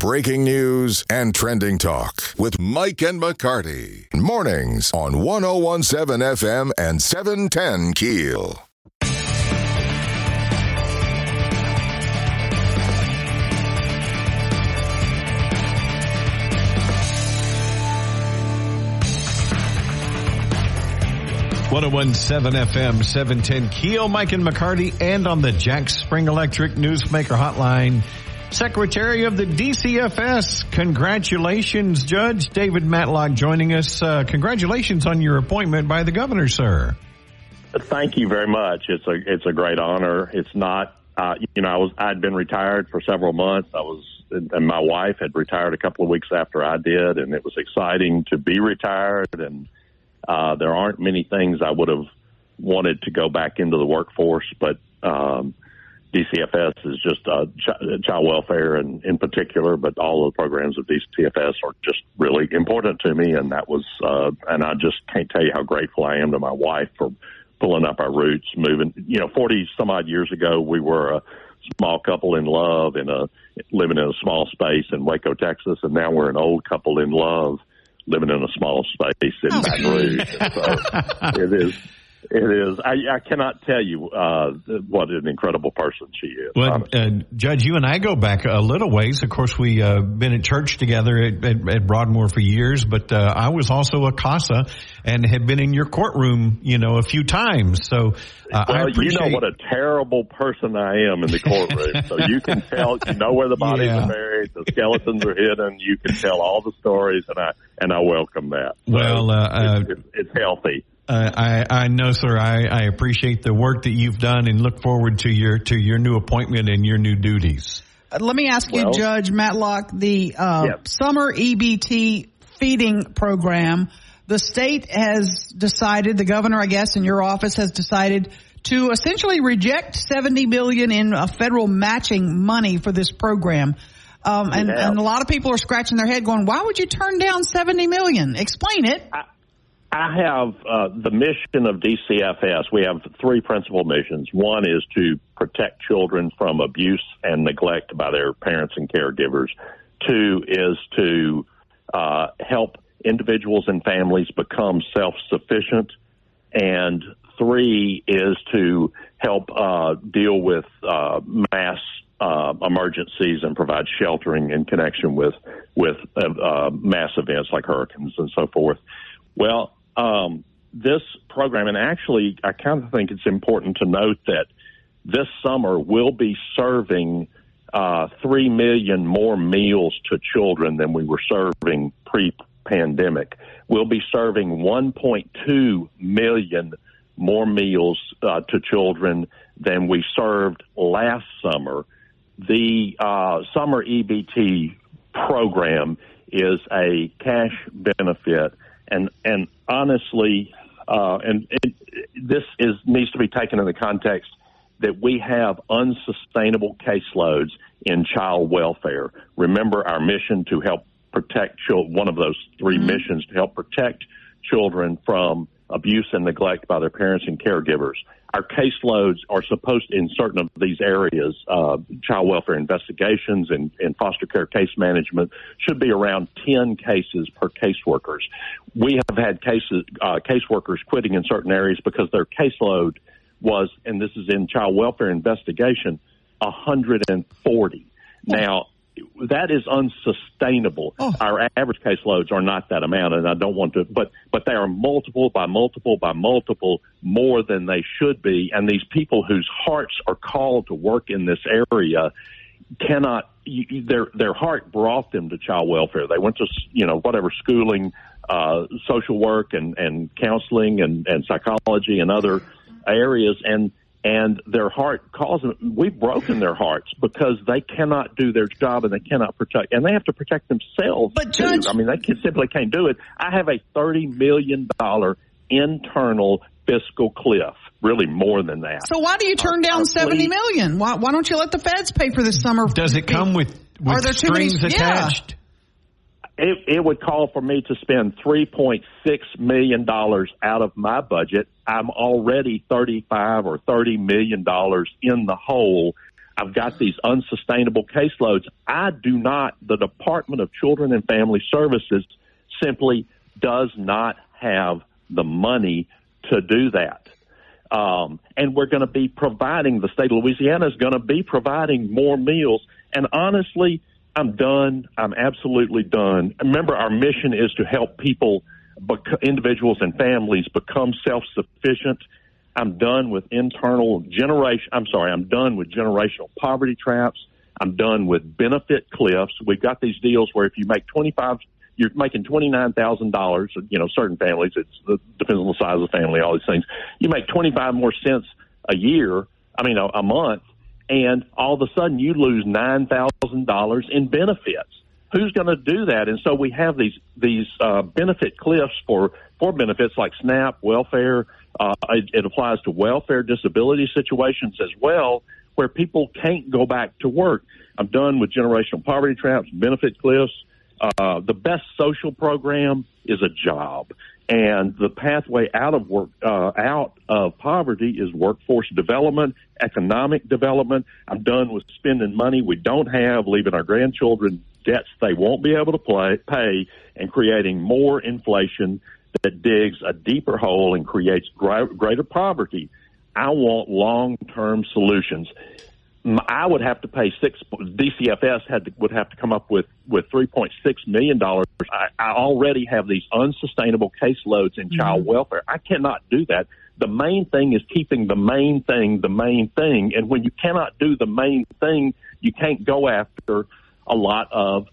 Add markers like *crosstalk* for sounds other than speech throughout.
breaking news and trending talk with Mike and McCarty. Mornings on 1017 FM and 710 Keel. One zero one seven FM seven ten Keel, Mike and McCarty, and on the Jack Spring Electric Newsmaker Hotline. Secretary of the DCFS, congratulations, Judge David Matlock, joining us. Uh, congratulations on your appointment by the governor, sir. Thank you very much. It's a it's a great honor. It's not, uh, you know, I was I'd been retired for several months. I was, and my wife had retired a couple of weeks after I did, and it was exciting to be retired. And uh, there aren't many things I would have wanted to go back into the workforce, but um, DCFS is just uh, ch- child welfare and in particular, but all of the programs of DCFS are just really important to me. And that was, uh, and I just can't tell you how grateful I am to my wife for pulling up our roots, moving, you know, 40 some odd years ago, we were a small couple in love in a, living in a small space in Waco, Texas. And now we're an old couple in love living in a small space in oh. Baton Rouge. so *laughs* it is, it is. I, I cannot tell you uh, what an incredible person she is. Well, uh, Judge, you and I go back a little ways. Of course, we've uh, been at church together at, at, at Broadmoor for years, but uh, I was also a CASA and had been in your courtroom, you know, a few times. So uh, well, I appreciate. You know what a terrible person I am in the courtroom. so you can *laughs* tell, you know where the bodies yeah. are buried, the skeletons are hidden. You can tell all the stories, and I and I welcome that. So well, uh, it's, it's healthy. Uh, I, I know, sir. I, I appreciate the work that you've done and look forward to your to your new appointment and your new duties. Uh, let me ask you, well, Judge Matlock, the uh, summer EBT feeding program. The state has decided, the governor, I guess, in your office has decided to essentially reject 70 million in uh, federal matching money for this program. Um, and, and, a lot of people are scratching their head going, why would you turn down 70 million? Explain it. I, I have uh, the mission of DCFS. We have three principal missions. One is to protect children from abuse and neglect by their parents and caregivers. Two is to uh, help individuals and families become self sufficient. And three is to help uh, deal with uh, mass uh, emergencies and provide sheltering in connection with with uh, mass events like hurricanes and so forth. Well, um, this program, and actually, I kind of think it's important to note that this summer we'll be serving uh, three million more meals to children than we were serving pre-pandemic. We'll be serving 1.2 million more meals uh, to children than we served last summer. The uh, summer EBT program is a cash benefit and and honestly, uh, and it, this is needs to be taken in the context that we have unsustainable caseloads in child welfare. Remember our mission to help protect children. One of those 3 mm-hmm. missions to help protect children from abuse and neglect by their parents and caregivers our caseloads are supposed in certain of these areas, uh, child welfare investigations and, and, foster care case management should be around 10 cases per caseworkers. We have had cases, uh, caseworkers quitting in certain areas because their caseload was, and this is in child welfare investigation, 140. Now, that is unsustainable. Oh. Our average caseloads are not that amount, and I don't want to, but but they are multiple by multiple by multiple more than they should be. And these people whose hearts are called to work in this area cannot. You, their their heart brought them to child welfare. They went to you know whatever schooling, uh, social work, and and counseling, and and psychology, and other areas, and and their heart calls them. We've broken their hearts because they cannot do their job and they cannot protect, and they have to protect themselves. But Judge, too. I mean, they can, simply can't do it. I have a thirty million dollar internal fiscal cliff. Really, more than that. So why do you turn down uh, seventy million? Why, why don't you let the feds pay for this summer? Does it come with, with Are there strings too many, attached? Yeah it, it would call for me to spend $3.6 million out of my budget. I'm already 35 or $30 million in the hole. I've got these unsustainable caseloads. I do not, the Department of Children and Family Services simply does not have the money to do that. Um, and we're going to be providing, the state of Louisiana is going to be providing more meals. And honestly, I'm done. I'm absolutely done. Remember, our mission is to help people, individuals and families become self-sufficient. I'm done with internal generation. I'm sorry. I'm done with generational poverty traps. I'm done with benefit cliffs. We've got these deals where if you make 25 you're making twenty nine thousand dollars. You know, certain families it's it depends on the size of the family, all these things. You make twenty five more cents a year. I mean, a, a month, and all of a sudden you lose nine thousand dollars in benefits. Who's going to do that? And so we have these these uh, benefit cliffs for for benefits like SNAP, welfare. Uh, it, it applies to welfare disability situations as well, where people can't go back to work. I'm done with generational poverty traps, benefit cliffs uh, the best social program is a job, and the pathway out of work, uh, out of poverty is workforce development, economic development. I'm done with spending money we don't have, leaving our grandchildren debts they won't be able to play, pay, and creating more inflation that digs a deeper hole and creates greater poverty. I want long-term solutions. I would have to pay six. DCFS had to, would have to come up with with three point six million dollars. I, I already have these unsustainable caseloads in child mm-hmm. welfare. I cannot do that. The main thing is keeping the main thing the main thing, and when you cannot do the main thing, you can't go after a lot of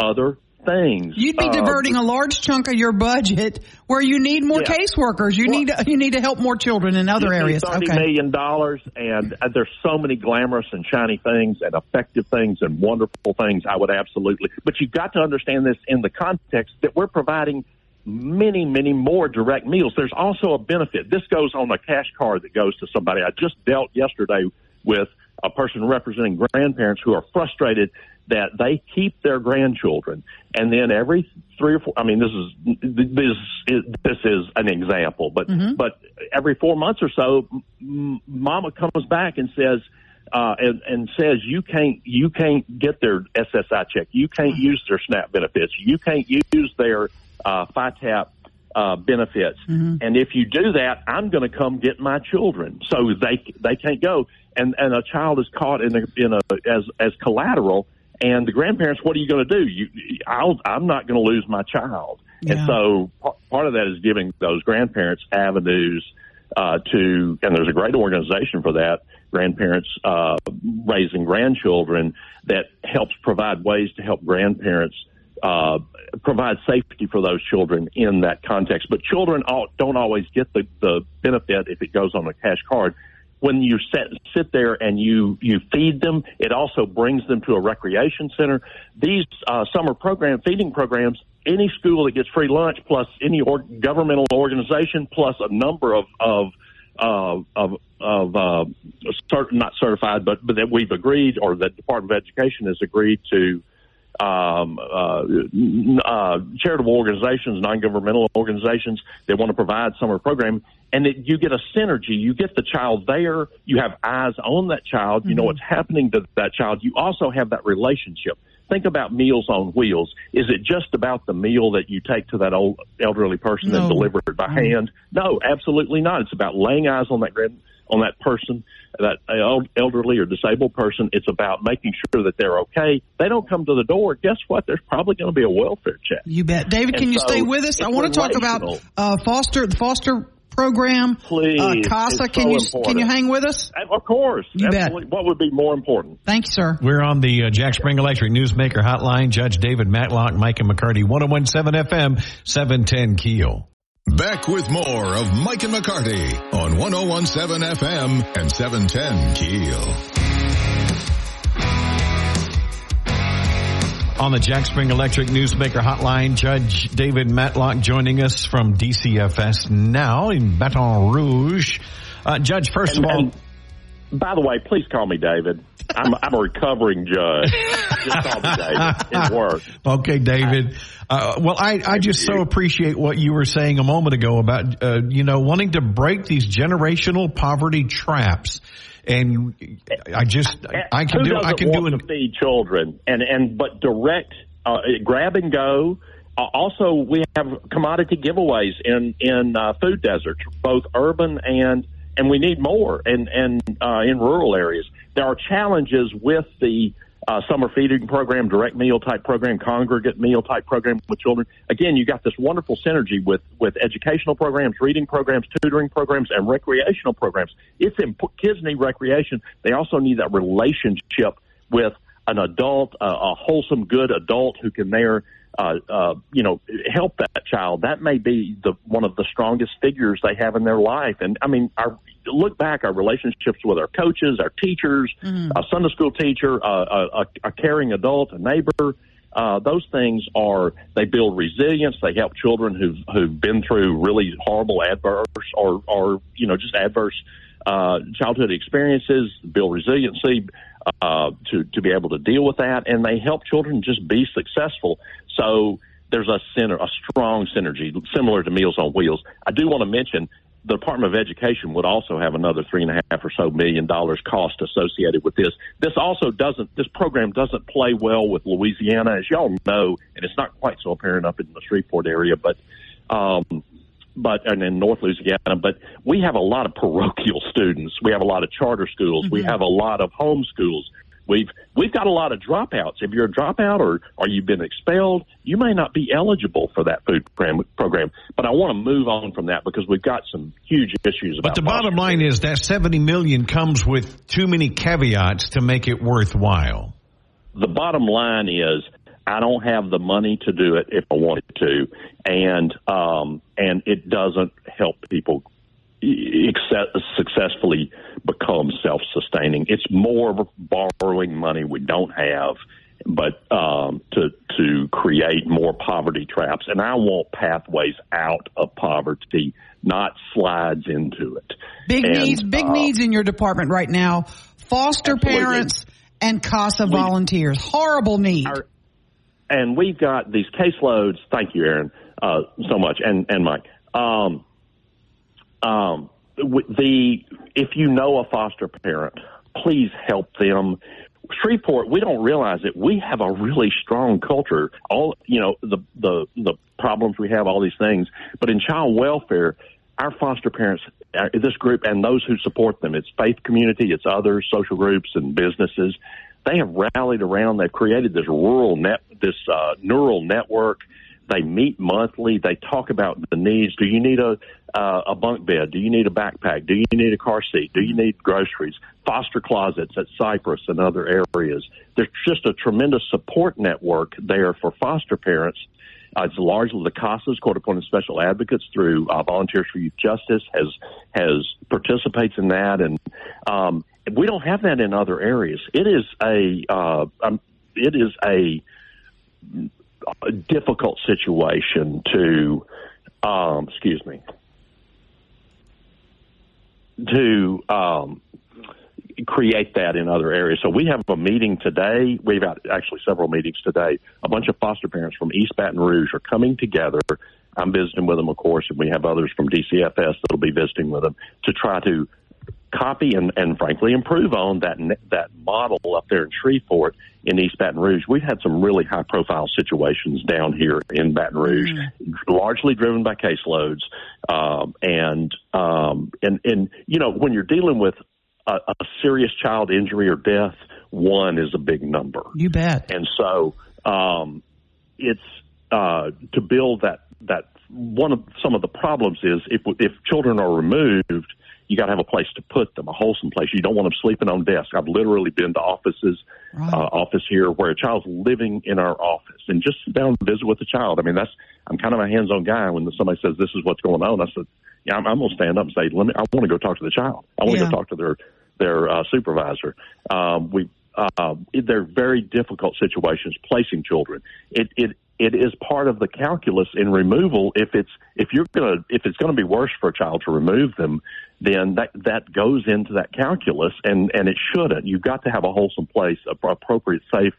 other things. You'd be diverting a large chunk of your budget where you need more yeah. caseworkers. You well, need to, you need to help more children in other areas. Thirty okay. million dollars, and uh, there's so many glamorous and shiny things, and effective things, and wonderful things. I would absolutely, but you've got to understand this in the context that we're providing many, many more direct meals. There's also a benefit. This goes on a cash card that goes to somebody. I just dealt yesterday with a person representing grandparents who are frustrated that they keep their grandchildren, and then every three or four. I mean, this is this is this is an example, but mm-hmm. but every four months or so, m- Mama comes back and says. Uh, and, and says you can't you can't get their SSI check, you can't mm-hmm. use their SNAP benefits, you can't use their uh, FITAP uh, benefits, mm-hmm. and if you do that, I'm going to come get my children. So they they can't go, and and a child is caught in a in a as as collateral, and the grandparents, what are you going to do? You, I'll, I'm not going to lose my child. Yeah. And so part of that is giving those grandparents avenues uh, to, and there's a great organization for that, grandparents uh, raising grandchildren that helps provide ways to help grandparents uh, provide safety for those children in that context. But children don't always get the, the benefit if it goes on a cash card when you sit, sit there and you, you feed them, it also brings them to a recreation center. These uh, summer program feeding programs, any school that gets free lunch plus any or, governmental organization plus a number of of uh, of of uh, cert, not certified, but but that we've agreed or that Department of Education has agreed to um, uh, uh, charitable organizations, non-governmental organizations that want to provide summer program, and it, you get a synergy. You get the child there. You have eyes on that child. You mm-hmm. know what's happening to that child. You also have that relationship. Think about Meals on Wheels. Is it just about the meal that you take to that old elderly person no. and deliver it by mm-hmm. hand? No, absolutely not. It's about laying eyes on that grand on that person, that elderly or disabled person. It's about making sure that they're okay. They don't come to the door. Guess what? There's probably going to be a welfare check. You bet, David. And can you so stay with us? I want to talk about uh, foster the foster program. Please, uh, CASA. Can so you important. can you hang with us? Of course. You Absolutely. Bet. What would be more important? Thank you, sir. We're on the uh, Jack Spring Electric Newsmaker Hotline. Judge David Matlock, Mike and McCarty, 1017 FM, 710 Keel. Back with more of Mike and McCarty on 1017 FM and 710 Keel. On the Jack Spring Electric Newsmaker Hotline, Judge David Matlock joining us from DCFS now in Baton Rouge. Uh, Judge, first and, of all, by the way, please call me David. I'm, I'm a recovering judge. Just call me David. It *laughs* works. Okay, David. Uh, well, I, I just so appreciate what you were saying a moment ago about, uh, you know, wanting to break these generational poverty traps. and I just I can Who do I can do an, to feed children and and but direct uh, grab and go. Uh, also, we have commodity giveaways in in uh, food deserts, both urban and and we need more and and uh, in rural areas. There are challenges with the uh, summer feeding program, direct meal type program, congregate meal type program with children. Again, you got this wonderful synergy with with educational programs, reading programs, tutoring programs, and recreational programs. It's important. Kids need recreation. They also need that relationship with an adult, uh, a wholesome, good adult who can there uh, uh, you know, help that child. That may be the one of the strongest figures they have in their life. And I mean, our look back, our relationships with our coaches, our teachers, mm-hmm. a Sunday school teacher, uh, a, a caring adult, a neighbor. Uh, those things are they build resilience. They help children who've who've been through really horrible adverse or or you know just adverse uh, childhood experiences, build resiliency uh, to to be able to deal with that, and they help children just be successful. So there's a center, a strong synergy, similar to Meals on Wheels. I do want to mention the Department of Education would also have another three and a half or so million dollars cost associated with this. This also doesn't, this program doesn't play well with Louisiana, as y'all know, and it's not quite so apparent up in the Shreveport area, but, um, but and in North Louisiana, but we have a lot of parochial *laughs* students. We have a lot of charter schools. Mm-hmm. We have a lot of home schools. We've we've got a lot of dropouts. If you're a dropout or or you've been expelled, you may not be eligible for that food program. But I want to move on from that because we've got some huge issues about. But the bottom line is that seventy million comes with too many caveats to make it worthwhile. The bottom line is I don't have the money to do it if I wanted to, and um, and it doesn't help people successfully become self-sustaining. It's more borrowing money we don't have, but um, to to create more poverty traps. And I want pathways out of poverty, not slides into it. Big and, needs, big uh, needs in your department right now. Foster absolutely. parents and CASA we, volunteers. Horrible need. Our, and we've got these caseloads. Thank you, Aaron, uh, so much, and and Mike. Um, um, the if you know a foster parent, please help them. Shreveport, we don't realize it. We have a really strong culture. All you know, the the the problems we have, all these things. But in child welfare, our foster parents, uh, this group, and those who support them, it's faith community, it's other social groups and businesses. They have rallied around. They've created this rural net, this uh, neural network they meet monthly. They talk about the needs. Do you need a uh, a bunk bed? Do you need a backpack? Do you need a car seat? Do you need groceries? Foster closets at Cypress and other areas. There's just a tremendous support network there for foster parents. Uh, it's largely the CASA's Court Appointed Special Advocates through uh, Volunteers for Youth Justice has has participates in that, and um, we don't have that in other areas. It is a uh, um, it is a a difficult situation to, um, excuse me, to um, create that in other areas. So we have a meeting today. We've got actually several meetings today. A bunch of foster parents from East Baton Rouge are coming together. I'm visiting with them, of course, and we have others from DCFS that'll be visiting with them to try to copy and, and frankly improve on that that model up there in Shreveport in East Baton Rouge. We've had some really high profile situations down here in Baton Rouge, mm. largely driven by caseloads, um, and um, and and you know when you're dealing with a, a serious child injury or death, one is a big number. You bet. And so um, it's uh, to build that that one of some of the problems is if if children are removed you got to have a place to put them, a wholesome place. You don't want them sleeping on desks. I've literally been to offices, right. uh, office here where a child's living in our office and just sit down and visit with the child. I mean, that's, I'm kind of a hands-on guy. When somebody says this is what's going on, I said, yeah, I'm, I'm going to stand up and say, let me, I want to go talk to the child. I want to yeah. go talk to their, their, uh, supervisor. Um, we, uh, they're very difficult situations placing children. It, it, it is part of the calculus in removal. If it's if you're gonna if it's gonna be worse for a child to remove them, then that that goes into that calculus, and and it shouldn't. You've got to have a wholesome place, appropriate, safe,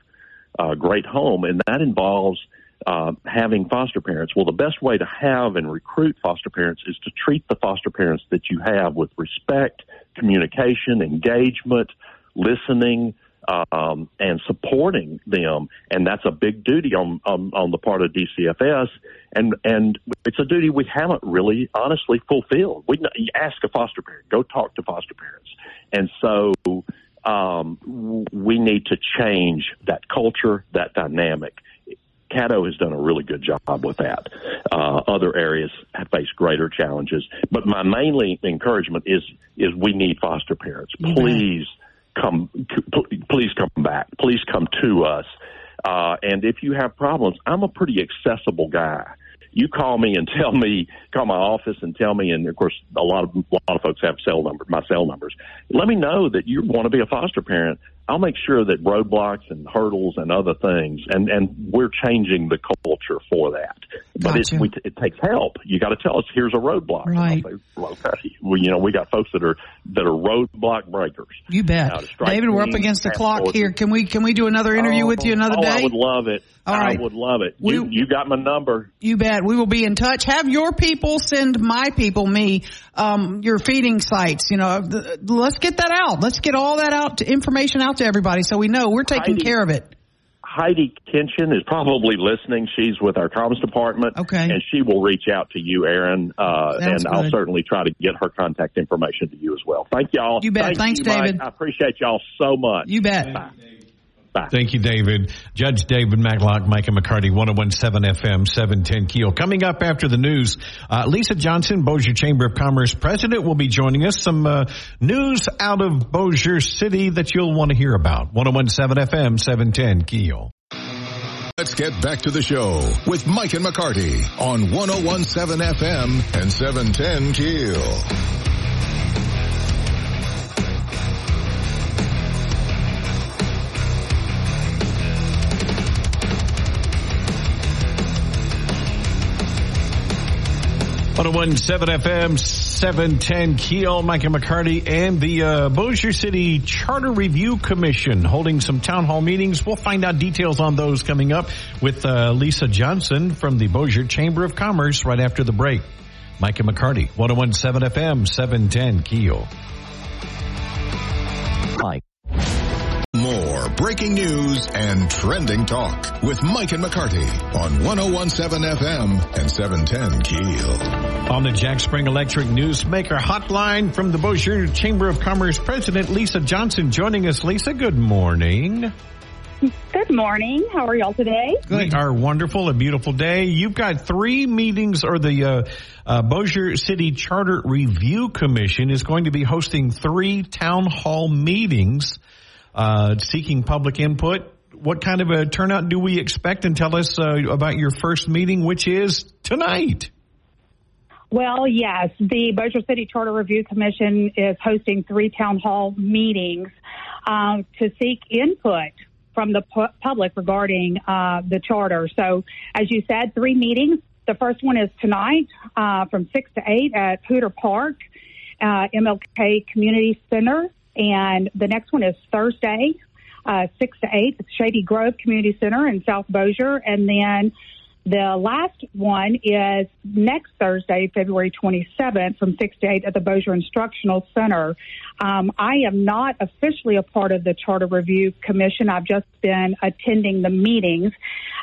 uh, great home, and that involves uh, having foster parents. Well, the best way to have and recruit foster parents is to treat the foster parents that you have with respect, communication, engagement, listening, um, and supporting them, and that's a big duty on, on on the part of DCFS, and and it's a duty we haven't really honestly fulfilled. We ask a foster parent, go talk to foster parents, and so um, we need to change that culture, that dynamic. Caddo has done a really good job with that. Uh, other areas have faced greater challenges, but my mainly encouragement is is we need foster parents. Please come, please come back. Please come to us. Uh, and if you have problems, I'm a pretty accessible guy you call me and *laughs* tell me, call my office and tell me, and of course, a lot of a lot of folks have cell numbers, my cell numbers. Let me know that you want to be a foster parent. I'll make sure that roadblocks and hurdles and other things, and and we're changing the culture for that. But gotcha. it, we, it takes help. You got to tell us here's a roadblock. Right. Say, okay. Well, you know, we got folks that are that are roadblock breakers. You bet. David, we're up against the clock here. Can we can we do another interview oh, with you another oh, day? I would love it. All right. I would love it. We, you, you got my number. You bet. We will be in touch. Have your people send my people, me, um, your feeding sites. You know, let's get that out. Let's get all that out, to, information out to everybody so we know we're taking Heidi, care of it. Heidi Kinchin is probably listening. She's with our comms department. Okay. And she will reach out to you, Aaron. Uh, and good. I'll certainly try to get her contact information to you as well. Thank y'all. You bet. Thank Thanks, you, David. Mike. I appreciate y'all so much. You bet. Bye. Bye. Thank you, David. Judge David Matlock, Mike and McCarty, 1017 FM, 710 Keel. Coming up after the news, uh, Lisa Johnson, Bossier Chamber of Commerce president, will be joining us. Some uh, news out of Bossier City that you'll want to hear about. 1017 FM, 710 Keel. Let's get back to the show with Mike and McCarty on 1017 FM and 710 Keel. On 117 FM, 710 Keel, Mike and McCarty, and the uh, City Charter Review Commission holding some town hall meetings. We'll find out details on those coming up with uh, Lisa Johnson from the Bossier Chamber of Commerce right after the break. Mike and McCarty, 1017 FM, 710 Keel. Mike. More breaking news and trending talk with Mike and McCarty on 1017 FM and 710 Keel. On the Jack Spring Electric Newsmaker hotline from the Bossier Chamber of Commerce President Lisa Johnson joining us. Lisa, good morning. Good morning. How are y'all today? We are wonderful. A beautiful day. You've got three meetings, or the uh, uh, Bossier City Charter Review Commission is going to be hosting three town hall meetings uh, seeking public input. What kind of a turnout do we expect? And tell us uh, about your first meeting, which is tonight. Well, yes, the Bossier City Charter Review Commission is hosting three town hall meetings um, to seek input from the pu- public regarding uh, the charter. So, as you said, three meetings. The first one is tonight uh, from 6 to 8 at Poudre Park, uh, MLK Community Center. And the next one is Thursday, uh, 6 to 8 at Shady Grove Community Center in South Bossier. And then the last one is next Thursday, February 27th from 6 to 8 at the Bossier Instructional Center. Um, I am not officially a part of the Charter Review Commission. I've just been attending the meetings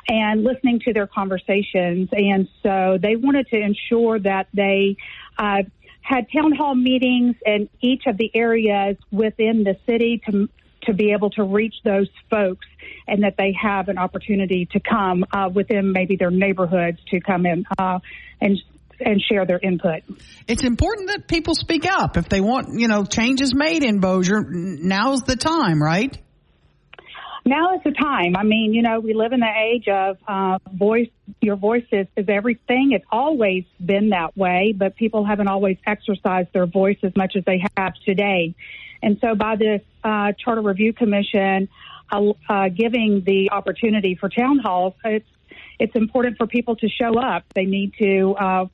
and listening to their conversations. And so they wanted to ensure that they uh, had town hall meetings in each of the areas within the city to to be able to reach those folks and that they have an opportunity to come uh, within maybe their neighborhoods to come in uh, and and share their input. It's important that people speak up if they want, you know, changes made in Bossier. Now's the time, right? Now is the time. I mean, you know, we live in the age of uh, voice. Your voice is, is everything. It's always been that way, but people haven't always exercised their voice as much as they have today. And so, by this uh, Charter Review Commission uh, uh, giving the opportunity for town halls, it's it's important for people to show up. They need to uh,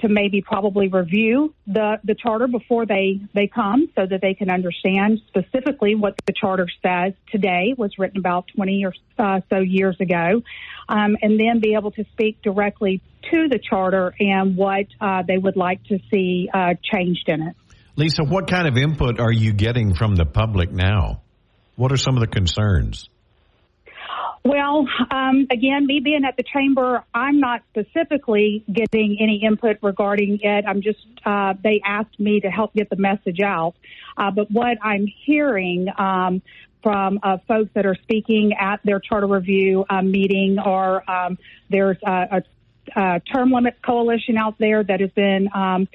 to maybe probably review the, the charter before they, they come so that they can understand specifically what the charter says today was written about 20 or uh, so years ago, um, and then be able to speak directly to the charter and what uh, they would like to see uh, changed in it. Lisa, what kind of input are you getting from the public now? What are some of the concerns? Well, um, again, me being at the chamber, I'm not specifically getting any input regarding it. I'm just, uh, they asked me to help get the message out. Uh, but what I'm hearing, um, from uh, folks that are speaking at their charter review uh, meeting, or um, there's a, a, term limit coalition out there that has been um,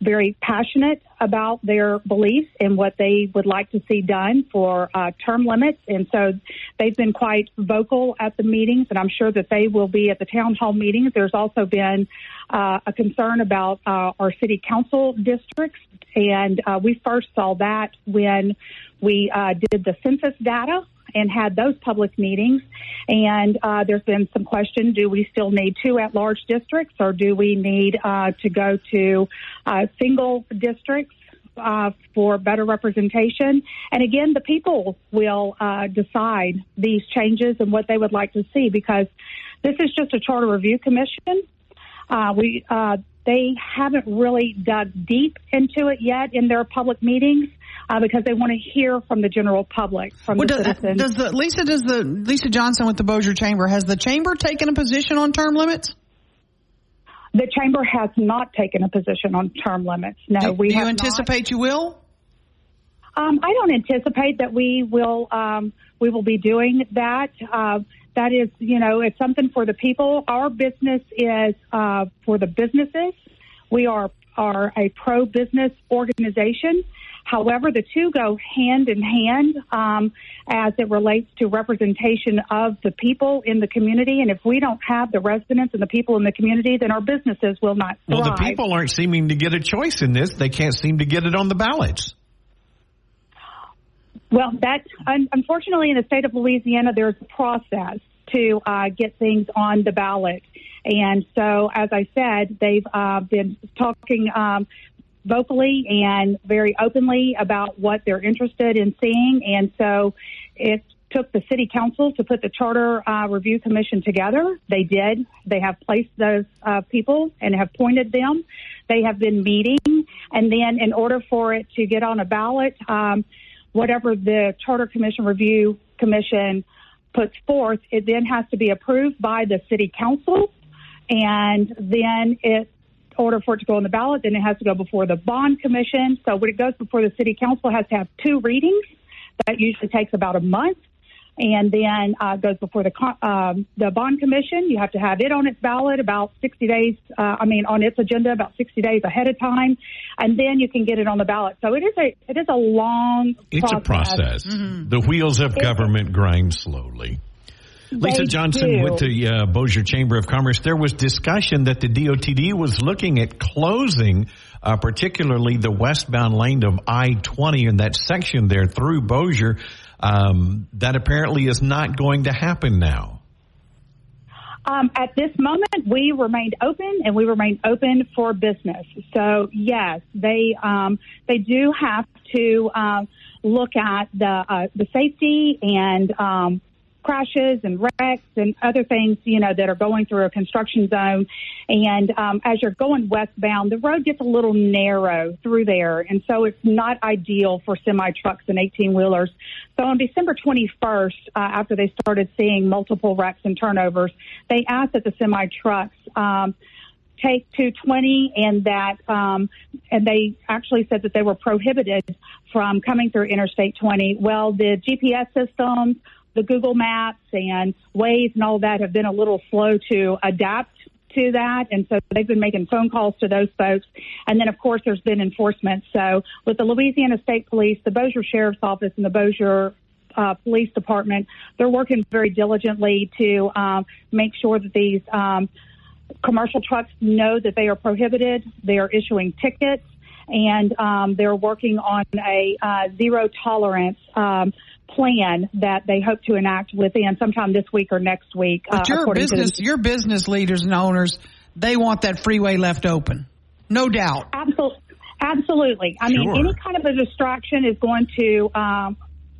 very passionate about their beliefs and what they would like to see done for uh, term limits. And so they've been quite vocal at the meetings, and I'm sure that they will be at the town hall meetings. There's also been uh, a concern about uh, our city council districts, and uh, we first saw that when we uh, did the census data and had those public meetings. And uh, there's been some question: Do we still need two at-large districts, or do we need uh, to go to uh, single districts? Uh, for better representation. And again, the people will uh, decide these changes and what they would like to see because this is just a charter review commission. Uh, we uh, they haven't really dug deep into it yet in their public meetings uh, because they want to hear from the general public, from well, the does, citizens. Does the Lisa? Does the Lisa Johnson with the Bossier Chamber has the chamber taken a position on term limits? The chamber has not taken a position on term limits. No, do, we. Do you anticipate not. you will? Um, I don't anticipate that we will. Um, we will be doing that. Uh, that is, you know, it's something for the people. Our business is uh, for the businesses. We are are a pro business organization, However, the two go hand in hand um, as it relates to representation of the people in the community. And if we don't have the residents and the people in the community, then our businesses will not thrive. Well, the people aren't seeming to get a choice in this. They can't seem to get it on the ballots. Well, that unfortunately in the state of Louisiana, there's a process to uh, get things on the ballot. And so, as I said, they've uh, been talking um, vocally and very openly about what they're interested in seeing. And so it took the city council to put the charter uh, review commission together. They did. They have placed those uh, people and have pointed them. They have been meeting. And then in order for it to get on a ballot, um, whatever the charter commission review commission puts forth, it then has to be approved by the city council. And then it order for it to go on the ballot, then it has to go before the bond commission. So when it goes before the city council, it has to have two readings. That usually takes about a month. And then uh, goes before the um, the bond commission. You have to have it on its ballot about 60 days. Uh, I mean, on its agenda about 60 days ahead of time, and then you can get it on the ballot. So it is a it is a long. It's process. a process. Mm-hmm. The wheels of government grind slowly. Lisa Johnson do. with the uh, Bossier Chamber of Commerce. There was discussion that the DOTD was looking at closing, uh, particularly the westbound lane of I-20 in that section there through Bossier. Um, that apparently is not going to happen now. Um, at this moment, we remained open and we remain open for business. So yes, they um, they do have to um, look at the uh, the safety and um, crashes and wrecks and other things, you know, that are going through a construction zone. And um, as you're going westbound, the road gets a little narrow through there. And so it's not ideal for semi trucks and 18 wheelers. So on December 21st, uh, after they started seeing multiple wrecks and turnovers, they asked that the semi trucks, um, take 220 and that um, and they actually said that they were prohibited from coming through interstate 20 well the gps systems the Google Maps and Waze and all that have been a little slow to adapt to that. And so they've been making phone calls to those folks. And then, of course, there's been enforcement. So with the Louisiana State Police, the Bossier Sheriff's Office, and the Bossier uh, Police Department, they're working very diligently to um, make sure that these um, commercial trucks know that they are prohibited. They are issuing tickets. And um, they're working on a uh, zero tolerance um, plan that they hope to enact within sometime this week or next week. But uh, your business, your business leaders and owners, they want that freeway left open, no doubt. Absolutely. Absolutely. I sure. mean, any kind of a distraction is going to um,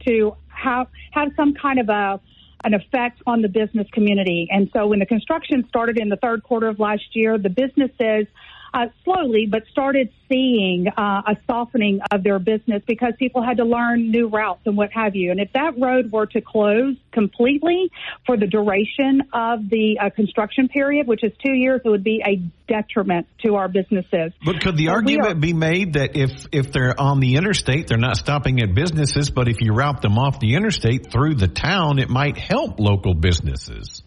to have have some kind of a an effect on the business community. And so, when the construction started in the third quarter of last year, the businesses uh, slowly, but started seeing uh, a softening of their business because people had to learn new routes and what have you. And if that road were to close completely for the duration of the uh, construction period, which is two years, it would be a detriment to our businesses. But could the so argument are, be made that if if they're on the interstate, they're not stopping at businesses, but if you route them off the interstate through the town, it might help local businesses?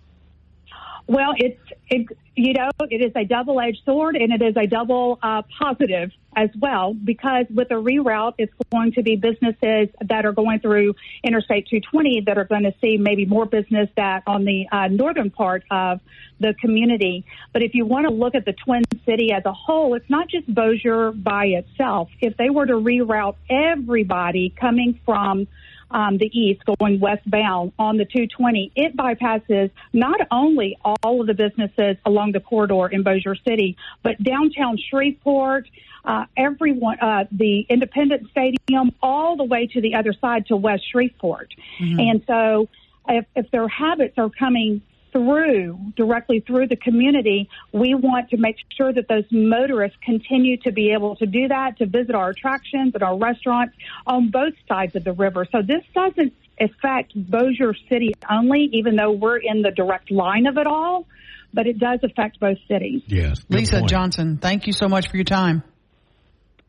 Well, it's it, you know it is a double edged sword and it is a double uh, positive as well because with a reroute, it's going to be businesses that are going through Interstate 220 that are going to see maybe more business that on the uh, northern part of the community. But if you want to look at the Twin City as a whole, it's not just Bossier by itself. If they were to reroute everybody coming from um, the east going westbound on the 220, it bypasses not only all of the businesses along the corridor in Bossier City, but downtown Shreveport, uh, everyone, uh, the Independence Stadium, all the way to the other side to West Shreveport. Mm-hmm. And so if, if their habits are coming through, directly through the community, we want to make sure that those motorists continue to be able to do that, to visit our attractions and our restaurants on both sides of the river. So this doesn't affect Bossier City only, even though we're in the direct line of it all, but it does affect both cities. Yes. Lisa point. Johnson, thank you so much for your time.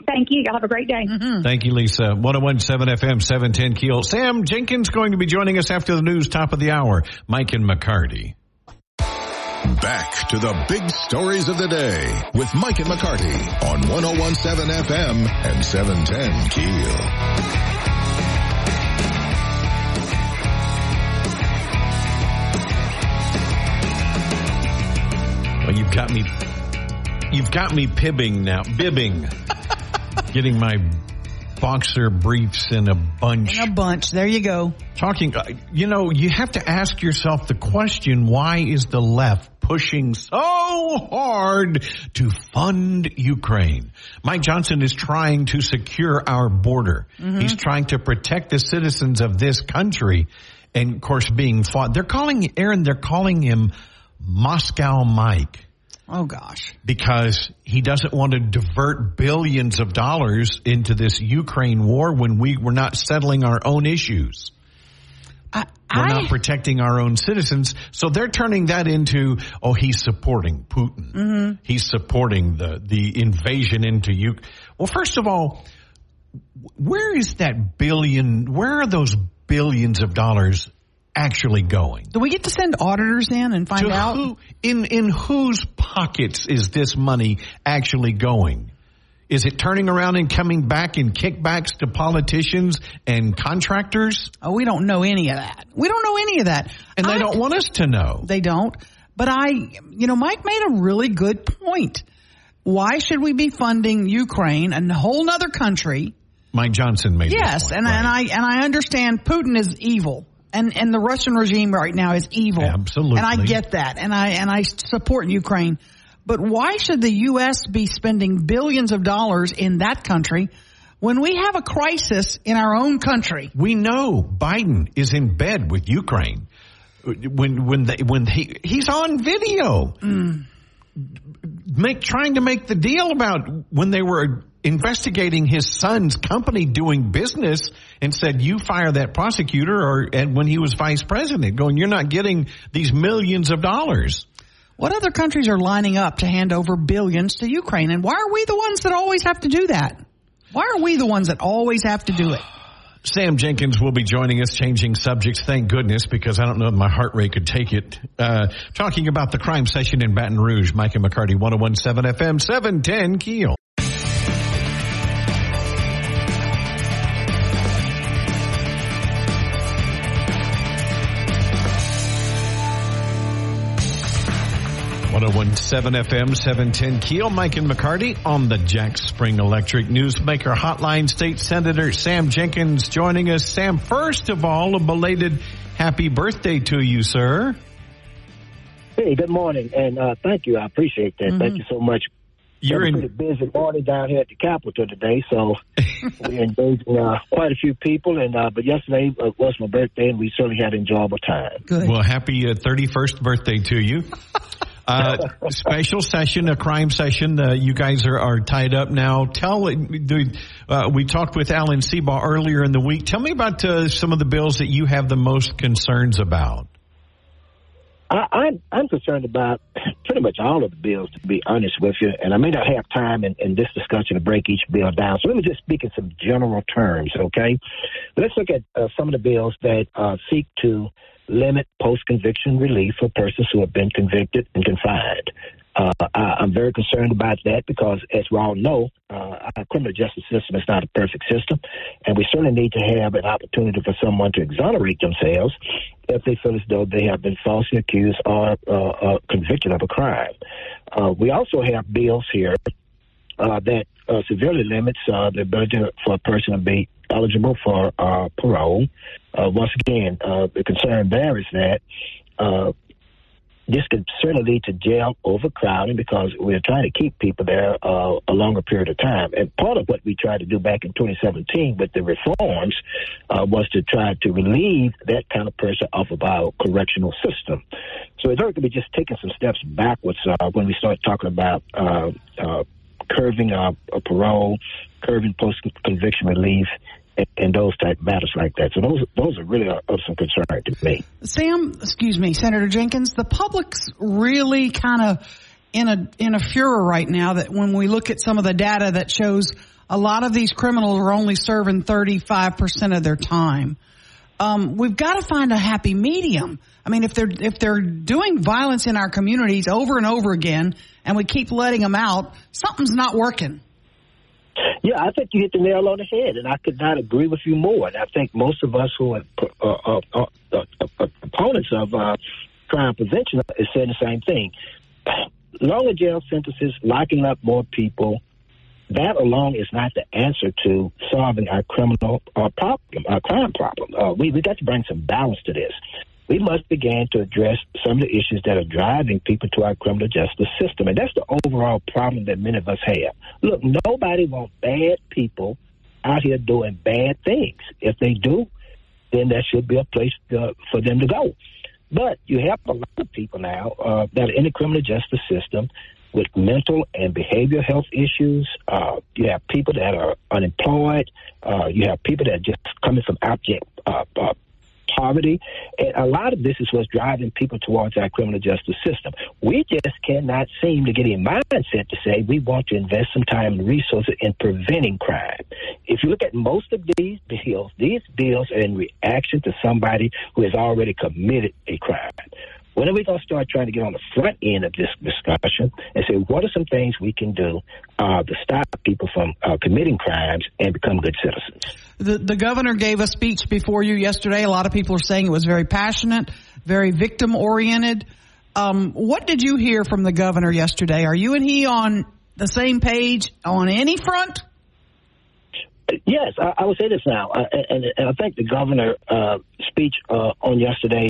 Thank you. Y'all have a great day. Mm-hmm. Thank you, Lisa. 1017 FM 710 Keel. Sam Jenkins going to be joining us after the news, top of the hour. Mike and McCarty. Back to the big stories of the day with Mike and McCarty on 1017 FM and 710 Keel. Well, you've got me. You've got me pibbing now. Bibbing. *laughs* getting my boxer briefs in a bunch. In a bunch. There you go. Talking, uh, you know, you have to ask yourself the question, why is the left pushing so hard to fund Ukraine? Mike Johnson is trying to secure our border. Mm-hmm. He's trying to protect the citizens of this country. And of course, being fought, they're calling, Aaron, they're calling him Moscow Mike. Oh gosh. Because he doesn't want to divert billions of dollars into this Ukraine war when we were not settling our own issues. I, we're I, not protecting our own citizens. So they're turning that into, oh, he's supporting Putin. Mm-hmm. He's supporting the, the invasion into Ukraine. Well, first of all, where is that billion, where are those billions of dollars actually going? Do we get to send auditors in and find to out? Who, in, in whose pockets is this money actually going? Is it turning around and coming back in kickbacks to politicians and contractors? Oh, we don't know any of that. We don't know any of that. And they I, don't want us to know. They don't. But I, you know, Mike made a really good point. Why should we be funding Ukraine, a whole other country? Mike Johnson made yes, and, right. and I and I understand Putin is evil and and the Russian regime right now is evil. Absolutely. And I get that. And I and I support Ukraine. But why should the US be spending billions of dollars in that country when we have a crisis in our own country? We know Biden is in bed with Ukraine. When when they, when he he's on video. Mm. Make trying to make the deal about when they were investigating his son's company doing business and said, you fire that prosecutor or, and when he was vice president going, you're not getting these millions of dollars. What other countries are lining up to hand over billions to Ukraine? And why are we the ones that always have to do that? Why are we the ones that always have to do it? Sam Jenkins will be joining us, changing subjects. Thank goodness, because I don't know if my heart rate could take it. Uh, talking about the crime session in Baton Rouge, Mike and McCarty, 1017 FM, 710 Keel. 1017 FM 710 Keel, Mike and McCarty on the Jack Spring Electric Newsmaker Hotline. State Senator Sam Jenkins joining us. Sam, first of all, a belated happy birthday to you, sir. Hey, good morning, and uh, thank you. I appreciate that. Mm-hmm. Thank you so much. You're in a pretty busy morning down here at the Capitol today, so *laughs* we're engaging uh, quite a few people. And uh, but yesterday uh, was my birthday, and we certainly had an enjoyable time. Good. Well, happy uh, 31st birthday to you. *laughs* Uh, special session, a crime session. Uh, you guys are, are tied up now. Tell uh, we talked with Alan Seabaugh earlier in the week. Tell me about uh, some of the bills that you have the most concerns about. I, I'm I'm concerned about pretty much all of the bills, to be honest with you. And I may not have time in, in this discussion to break each bill down. So let me just speak in some general terms, okay? Let's look at uh, some of the bills that uh, seek to limit post conviction relief for persons who have been convicted and confined. Uh, I, am very concerned about that because, as we all know, uh, our criminal justice system is not a perfect system, and we certainly need to have an opportunity for someone to exonerate themselves if they feel as though they have been falsely accused or uh, uh convicted of a crime. Uh, we also have bills here uh, that severely limits the ability for a person to be eligible for parole. once again, the concern there is that this could certainly lead to jail overcrowding because we're trying to keep people there uh, a longer period of time. And part of what we tried to do back in 2017 with the reforms uh, was to try to relieve that kind of pressure off of our correctional system. So it's going to be just taking some steps backwards uh, when we start talking about curving parole, curving post conviction relief, and those type matters like that. So those those are really of some concern to me. Sam, excuse me, Senator Jenkins, the public's really kind of in a in a furor right now that when we look at some of the data that shows a lot of these criminals are only serving 35% of their time. Um, we've got to find a happy medium. I mean, if they're if they're doing violence in our communities over and over again, and we keep letting them out, something's not working. Yeah, I think you hit the nail on the head, and I could not agree with you more. And I think most of us who are uh, uh, uh, uh, uh opponents of uh, crime prevention is saying the same thing. Longer jail sentences, locking up more people, that alone is not the answer to solving our criminal problem, our crime problem. we we got to bring some balance to this we must begin to address some of the issues that are driving people to our criminal justice system. And that's the overall problem that many of us have. Look, nobody wants bad people out here doing bad things. If they do, then there should be a place for them to go. But you have a lot of people now uh, that are in the criminal justice system with mental and behavioral health issues. Uh, you have people that are unemployed. Uh, you have people that just coming from abject uh, uh, poverty. And a lot of this is what's driving people towards our criminal justice system. We just cannot seem to get a mindset to say we want to invest some time and resources in preventing crime. If you look at most of these bills, these bills are in reaction to somebody who has already committed a crime. When are we going to start trying to get on the front end of this discussion and say what are some things we can do uh, to stop people from uh, committing crimes and become good citizens? The, the governor gave a speech before you yesterday. A lot of people are saying it was very passionate, very victim oriented. Um, what did you hear from the governor yesterday? Are you and he on the same page on any front? Yes, I, I would say this now, uh, and, and, I think the governor uh, speech uh, on yesterday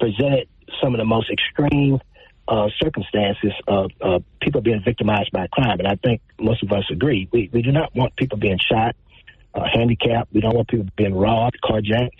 presented some of the most extreme uh, circumstances of uh, people being victimized by crime. And I think most of us agree. We, we do not want people being shot, uh, handicapped. We don't want people being robbed, carjacked.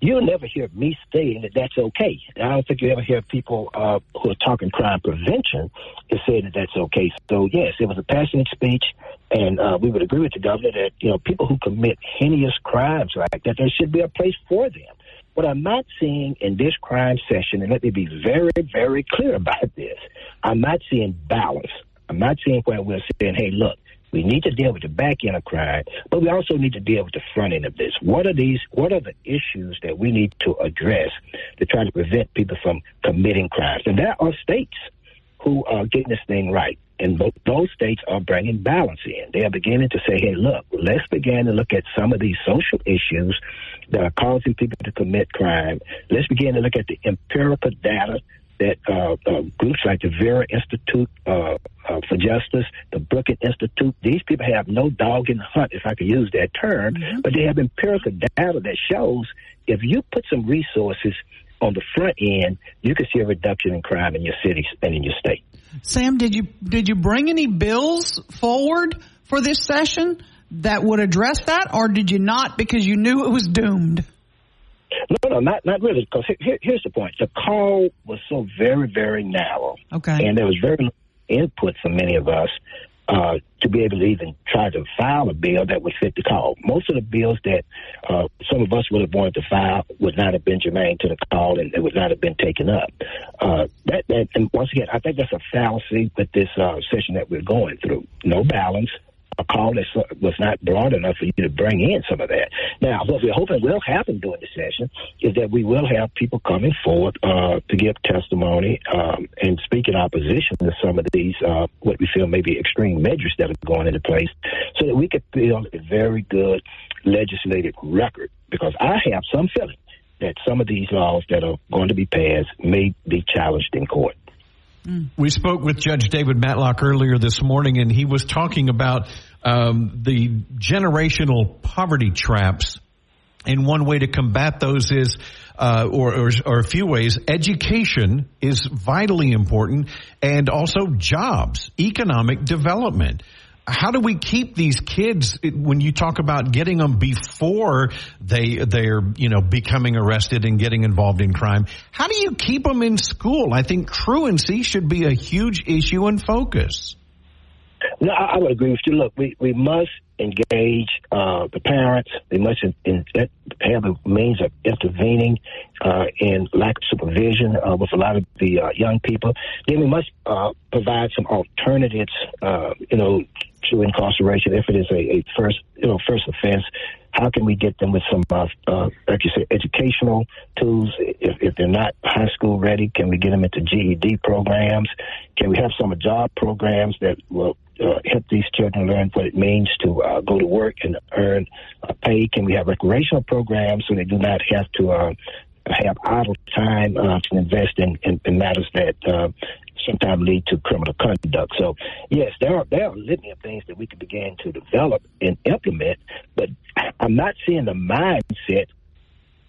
You'll never hear me saying that that's okay. I don't think you ever hear people uh, who are talking crime prevention is saying that that's okay. So yes, it was a passionate speech, and uh, we would agree with the governor that you know people who commit heinous crimes like that, there should be a place for them. What I'm not seeing in this crime session, and let me be very, very clear about this, I'm not seeing balance. I'm not seeing where we're saying, hey, look, we need to deal with the back end of crime, but we also need to deal with the front end of this. What are these? What are the issues that we need to address to try to prevent people from committing crimes? And there are states who are getting this thing right. And those states are bringing balance in. They are beginning to say, hey, look, let's begin to look at some of these social issues that are causing people to commit crime. Let's begin to look at the empirical data that uh, uh, groups like the Vera Institute uh, uh for Justice, the Brookings Institute, these people have no dog in the hunt, if I could use that term, mm-hmm. but they have empirical data that shows if you put some resources on the front end, you can see a reduction in crime in your city and in your state. Sam, did you did you bring any bills forward for this session that would address that, or did you not because you knew it was doomed? No, no, not not really. Because here, here's the point: the call was so very, very narrow. Okay. And there was very little input from many of us uh, to be able to even try to file a bill that would fit the call. Most of the bills that uh, some of us would have wanted to file would not have been germane to the call, and it would not have been taken up. Uh, that, that, and once again, I think that's a fallacy with this uh, session that we're going through. No balance, a call that was not broad enough for you to bring in some of that. Now, what we're hoping will happen during the session is that we will have people coming forward uh, to give testimony um, and speak in opposition to some of these, uh, what we feel may be extreme measures that are going into place, so that we could build a very good legislative record. Because I have some feeling that some of these laws that are going to be passed may be challenged in court. We spoke with Judge David Matlock earlier this morning, and he was talking about um, the generational poverty traps. And one way to combat those is, uh, or, or, or a few ways, education is vitally important, and also jobs, economic development how do we keep these kids when you talk about getting them before they they're you know becoming arrested and getting involved in crime how do you keep them in school? I think truancy should be a huge issue and focus. No i would agree with you. Look we we must engage uh, the parents. They must in, in, have a means of intervening uh, in lack of supervision uh, with a lot of the uh, young people. Then we must uh, provide some alternatives uh, you know to incarceration if it is a, a first you know first offense. How can we get them with some, uh, uh, like you said, educational tools? If, if they're not high school ready, can we get them into GED programs? Can we have some job programs that will uh, help these children learn what it means to uh, go to work and earn uh, pay? Can we have recreational programs so they do not have to uh, have idle time uh, to invest in, in, in matters that uh, sometimes lead to criminal conduct. So, yes, there are there are a litany of things that we can begin to develop and implement, but I'm not seeing the mindset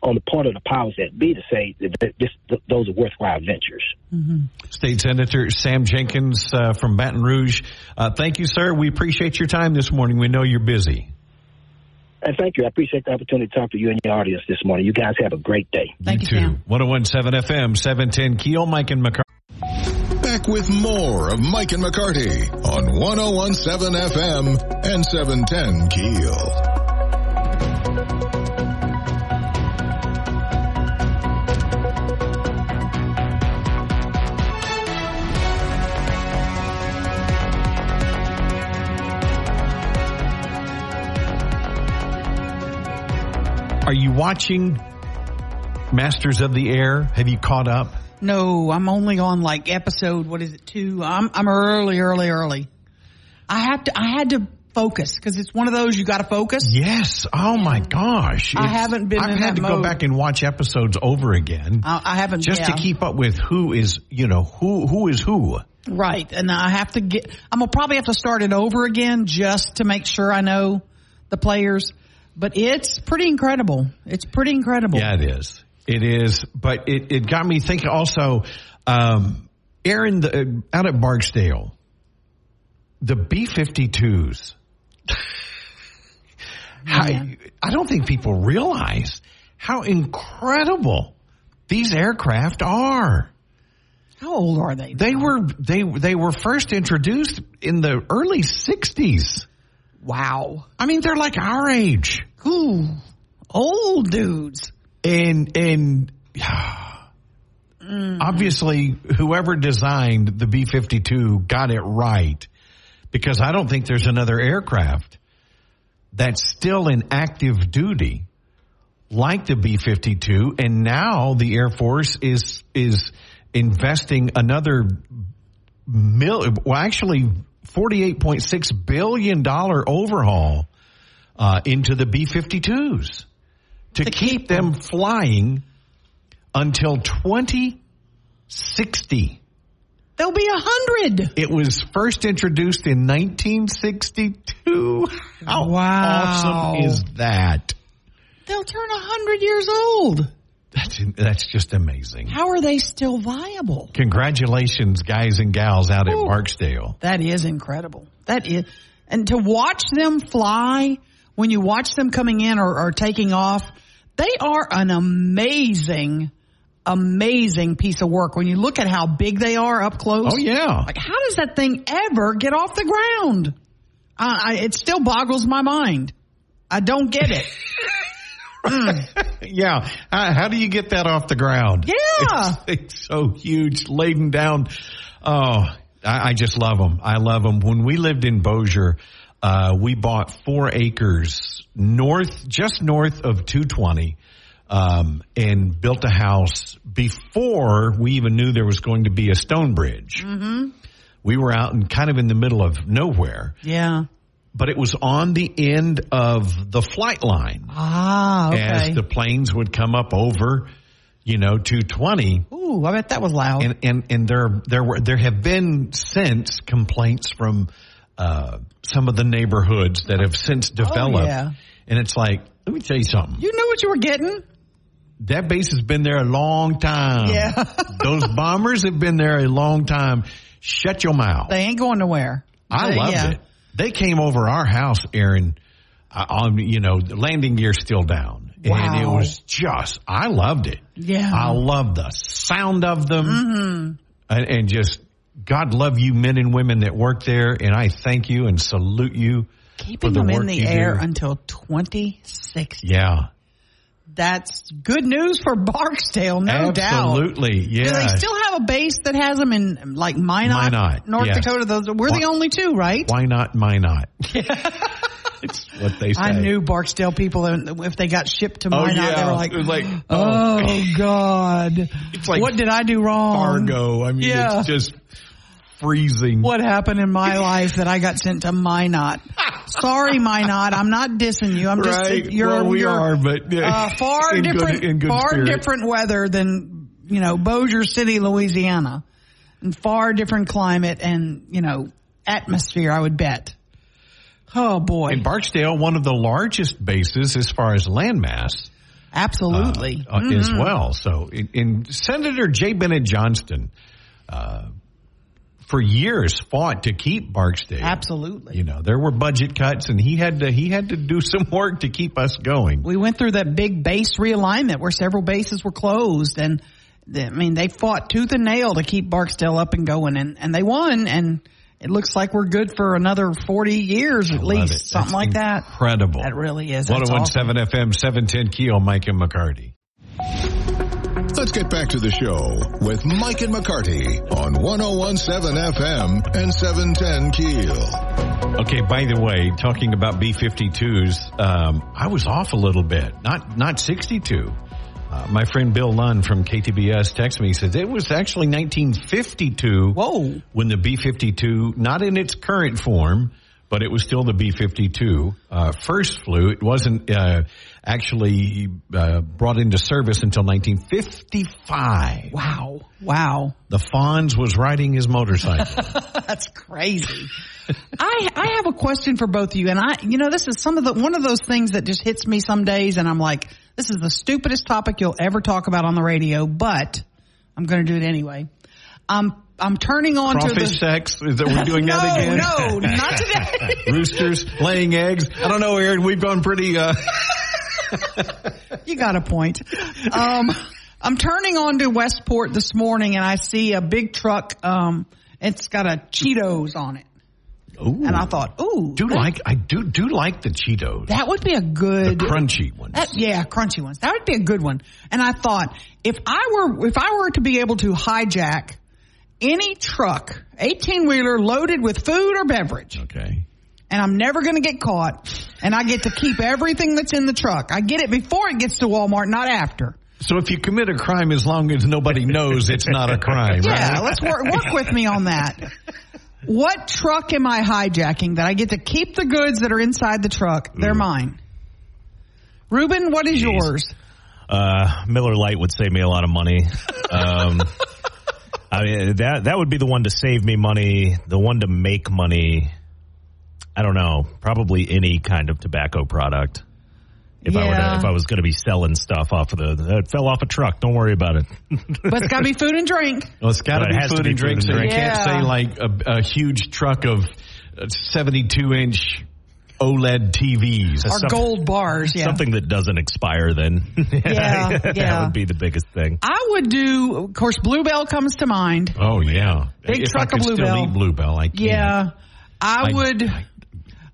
on the part of the powers that be to say that this, those are worthwhile ventures. Mm-hmm. State Senator Sam Jenkins uh, from Baton Rouge, uh, thank you, sir. We appreciate your time this morning. We know you're busy. And thank you. I appreciate the opportunity to talk to you and your audience this morning. You guys have a great day. Thank you, you too. 1017 FM, 710 Keel, Mike and McCarty. Back with more of Mike and McCarty on 1017 FM and 710 Keel. Are you watching Masters of the Air? Have you caught up? No, I'm only on like episode. What is it? Two. I'm I'm early, early, early. I have to. I had to focus because it's one of those you got to focus. Yes. Oh my gosh. I haven't been. I've had to mode. go back and watch episodes over again. I, I haven't just yeah. to keep up with who is you know who who is who. Right, and I have to get. I'm gonna probably have to start it over again just to make sure I know the players but it's pretty incredible. It's pretty incredible. Yeah, it is. It is. But it, it got me thinking also, um, Aaron, the, uh, out at Barksdale, the B 52s. I don't think people realize how incredible these aircraft are. How old are they? They were they they were first introduced in the early 60s. Wow. I mean, they're like our age. Ooh, old dudes. And, and, mm. obviously whoever designed the B-52 got it right because I don't think there's another aircraft that's still in active duty like the B-52 and now the Air Force is is investing another mil well actually $48.6 billion overhaul uh, into the B 52s to, to keep, keep them, them flying until 2060. They'll be a hundred. It was first introduced in 1962. How wow. awesome is that? They'll turn a hundred years old. That's that's just amazing. How are they still viable? Congratulations, guys and gals out Ooh, at Barksdale. That is incredible. That is, and to watch them fly when you watch them coming in or, or taking off, They are an amazing, amazing piece of work when you look at how big they are up close. Oh yeah. Like how does that thing ever get off the ground? Uh, I, it still boggles my mind. I don't get it. *laughs* *laughs* yeah. How, how, do you get that off the ground? Yeah. It's, it's so huge, laden down. Oh, I, I, just love them. I love them. When we lived in Bossier, uh, we bought four acres north, just north of 220, um, and built a house before we even knew there was going to be a stone bridge. Mm-hmm. We were out and kind of in the middle of nowhere. Yeah but it was on the end of the flight line. Ah, okay. As the planes would come up over, you know, 220. Ooh, I bet that was loud. And and and there there were there have been since complaints from uh, some of the neighborhoods that have since developed. Oh, yeah. And it's like, let me tell you something. You know what you were getting. That base has been there a long time. Yeah. *laughs* Those bombers have been there a long time. Shut your mouth. They ain't going nowhere. I loved yeah. it. They came over our house, Aaron, uh, on, you know, the landing gear still down. Wow. And it was just, I loved it. Yeah. I loved the sound of them. Mm-hmm. And, and just, God love you men and women that work there. And I thank you and salute you. Keeping the them in the air do. until 2060. Yeah. That's good news for Barksdale, no Absolutely, doubt. Absolutely, yeah. Do they still have a base that has them in like Minot, Minot North yes. Dakota? Those we're why, the only two, right? Why not Minot? *laughs* it's what they say. I knew Barksdale people and if they got shipped to Minot, oh, yeah. they were like, like "Oh, oh God, it's like what did I do wrong?" Fargo. I mean, yeah. it's just freezing. What happened in my life that I got sent to Minot? *laughs* Sorry, Minot. I'm not dissing you. I'm just right. you're well, we you're, are, but uh, *laughs* far in different, good, good far spirit. different weather than you know Bossier City, Louisiana, and far different climate and you know atmosphere. I would bet. Oh boy! In Barksdale, one of the largest bases as far as landmass. Absolutely, uh, mm-hmm. as well. So, in, in Senator J. Bennett Johnston. Uh, for years fought to keep Barksdale. Absolutely. You know, there were budget cuts and he had to he had to do *laughs* some work to keep us going. We went through that big base realignment where several bases were closed and I mean they fought tooth and nail to keep Barksdale up and going and and they won and it looks like we're good for another 40 years at least, it. something That's like that. Incredible. That really is. 1017 awesome. FM 710 Keel, Mike and McCarty. Let's get back to the show with Mike and McCarty on 1017 FM and 710 Keel. Okay, by the way, talking about B-52s, um, I was off a little bit. Not, not 62. Uh, my friend Bill Lunn from KTBS texted me. He says it was actually 1952. Whoa! When the B-52, not in its current form, but it was still the B-52 uh, first flew. It wasn't uh, actually uh, brought into service until 1955. Wow! Wow! The Fonz was riding his motorcycle. *laughs* That's crazy. I I have a question for both of you, and I you know this is some of the one of those things that just hits me some days, and I'm like, this is the stupidest topic you'll ever talk about on the radio, but I'm going to do it anyway. Um, I'm turning on Crawfish to the sex. Is that we're doing *laughs* no, that again? No, not today. *laughs* Roosters laying eggs. I don't know, Aaron. We've gone pretty. Uh... *laughs* you got a point. Um, I'm turning on to Westport this morning, and I see a big truck. Um, it's got a Cheetos on it. Ooh. And I thought, ooh, do that, like I do do like the Cheetos. That would be a good the crunchy ones. That, yeah, crunchy ones. That would be a good one. And I thought if I were if I were to be able to hijack any truck, 18 wheeler loaded with food or beverage. Okay. And I'm never going to get caught and I get to keep everything that's in the truck. I get it before it gets to Walmart, not after. So if you commit a crime, as long as nobody knows it's not a crime, *laughs* yeah, right? let's work, work with me on that. What truck am I hijacking that I get to keep the goods that are inside the truck? They're Ooh. mine. Ruben, what is Jeez. yours? Uh, Miller Lite would save me a lot of money. *laughs* Um, I mean, that that would be the one to save me money. The one to make money. I don't know. Probably any kind of tobacco product. If I were to, if I was going to be selling stuff off of the, it fell off a truck. Don't worry about it. But it's got to be food and drink. *laughs* Well, it's got to be has to food and drink, and so you drink. can't say like a, a huge truck of 72 inch OLED TVs. Or gold bars, yeah. Something that doesn't expire then. *laughs* Yeah, yeah, that would be the biggest thing. I would do, of course, Bluebell comes to mind. Oh yeah, Big if truck I of could still Bluebell. eat Bluebell, I can't. Yeah. I I- would,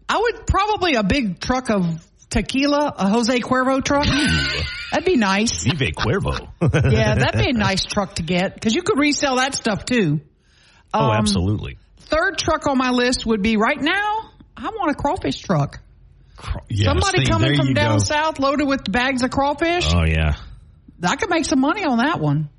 I would probably a big truck of tequila, a Jose Cuervo truck. That'd be nice. Vive Cuervo. *laughs* Yeah, that'd be a *laughs* nice truck to get because you could resell that stuff too. oh, Um, absolutely. Third truck on my list would be right now. I want a crawfish truck. Yes, Somebody see, coming from down go. south loaded with bags of crawfish. Oh yeah, I could make some money on that one.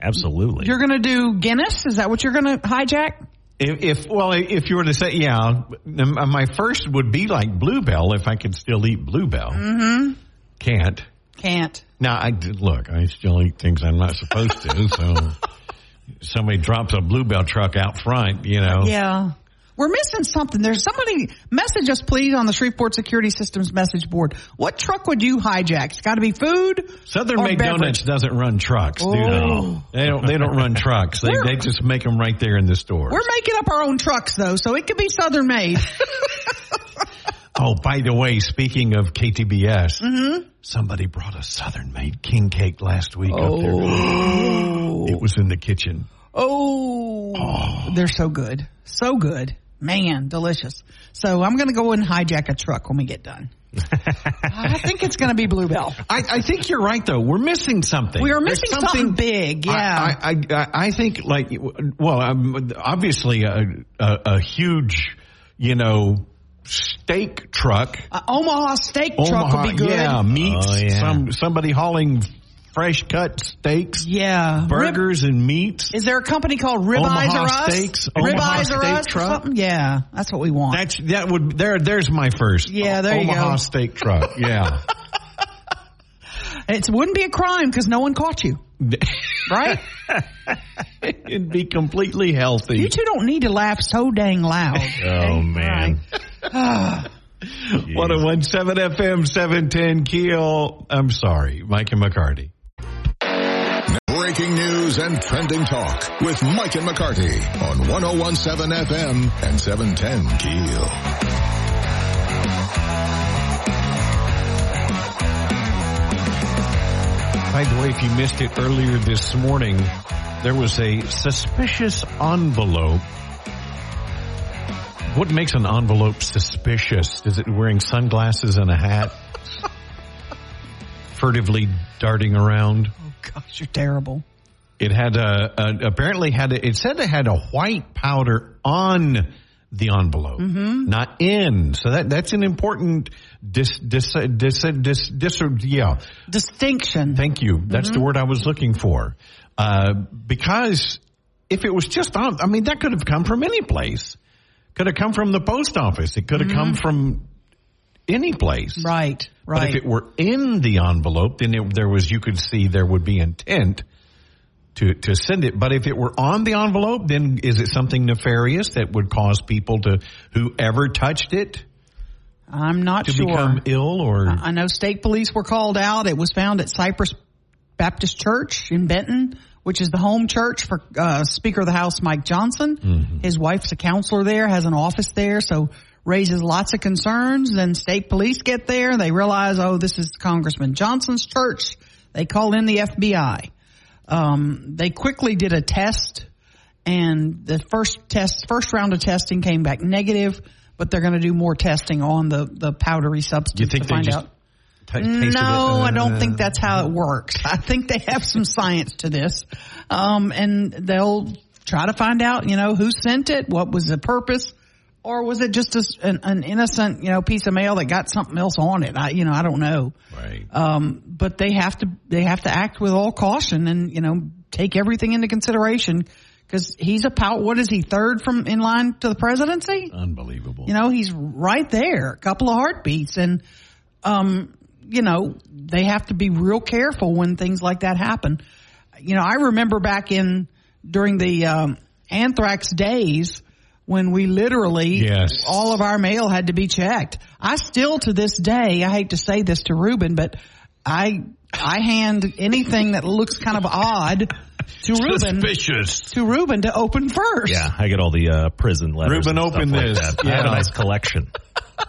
absolutely. You're going to do Guinness? Is that what you're going to hijack? If, if well, if you were to say, yeah, my first would be like Bluebell if I could still eat Bluebell. Mm-hmm. Can't. Can't. Now, I did, look. I still eat things I'm not supposed to. so *laughs* somebody drops a Bluebell truck out front, you know. Yeah. We're missing something. There's somebody message us please on the Shreveport Security Systems message board. What truck would you hijack? It's got to be food. Southern Made. Donuts doesn't run trucks, do Oh. they? They don't. They don't run trucks. They, they just make them right there in the store. We're making up our own trucks though, so it could be Southern made. *laughs* Oh, by the way, speaking of KTBS, Mm-hmm. somebody brought a Southern Made king cake last week up Oh. there. It was in the kitchen. oh, they're so good. So good. Man, delicious. So I'm going to go and hijack a truck when we get done. *laughs* I think it's going to be Bluebell. I, I think you're right, though. We're missing something. We are missing something big, yeah. I, I, I, I think, like, well, um, obviously, a, a, a huge, you know, steak truck. Uh, Omaha steak truck would be good. yeah, meats. Oh, yeah. Some somebody hauling fresh cut steaks, Yeah. Rib- burgers, and meats. Is there a company called Ribeyes Omaha or Us? Steaks, Ribeyes Omaha or Steak Us or Truck. something? Yeah, that's what we want. That's that would there. There's my first. Yeah, there you Omaha go. steak truck. Yeah. *laughs* it wouldn't be a crime because no one caught you, *laughs* right? It'd be completely healthy. you two don't need to laugh so dang loud. *laughs* oh man. *sighs* 1017 FM 710 Keel. I'm sorry, Mike and McCarty. Breaking news and trending talk with Mike and McCarty on 1017 FM and 710 Keel. By the way, if you missed it earlier this morning, there was a suspicious envelope. What makes an envelope suspicious? Is it wearing sunglasses and a hat? *laughs* Furtively darting around? Gosh, you're terrible. It had a, a apparently had a, it said it had a white powder on the envelope, mm-hmm. not in. So that that's an important dis dis dis dis, dis, yeah. Distinction. Thank you. That's the mm-hmm. word I was looking for. Uh, because if it was just on, I mean, that could have come from any place. Could have come from the post office. It could have come mm-hmm. from any place. Right, But right. if it were in the envelope, then it, there was, you could see there would be intent to, to send it. But if it were on the envelope, then is it something nefarious that would cause people to, whoever touched it, I'm not to sure. become ill or? I know state police were called out. It was found at Cypress Baptist Church in Benton, which is the home church for uh, Speaker of the House Mike Johnson. Mm-hmm. His wife's a counselor there, has an office there, so raises lots of concerns. Then state police get there. They realize, oh, this is Congressman Johnson's church. They call in the FBI. Um, they quickly did a test, and the first test, first round of testing came back negative. But they're going to do more testing on the the powdery substance you think to they find just out. it? No, I don't Uh, think that's how it works. I think they have some science to this. Um, and they'll try to find out, you know, who sent it, what was the purpose, or was it just a an, an innocent, you know, piece of mail that got something else on it? I, you know, I don't know. Right. Um, but they have to, they have to act with all caution and, you know, take everything into consideration because he's a pow, what is he, third from in line to the presidency? Unbelievable. You know, he's right there, a couple of heartbeats. And, um, you know, they have to be real careful when things like that happen. You know, I remember back in, during the, um, anthrax days when we literally, Yes. all of our mail had to be checked. I still to this day, I hate to say this to Ruben, but I, I hand anything that looks kind of odd to *laughs* Ruben, Suspicious. to Ruben to open first. Yeah, I get all the uh, prison letters. Ruben, and stuff open like this. that. I have a Yeah. nice collection. *laughs*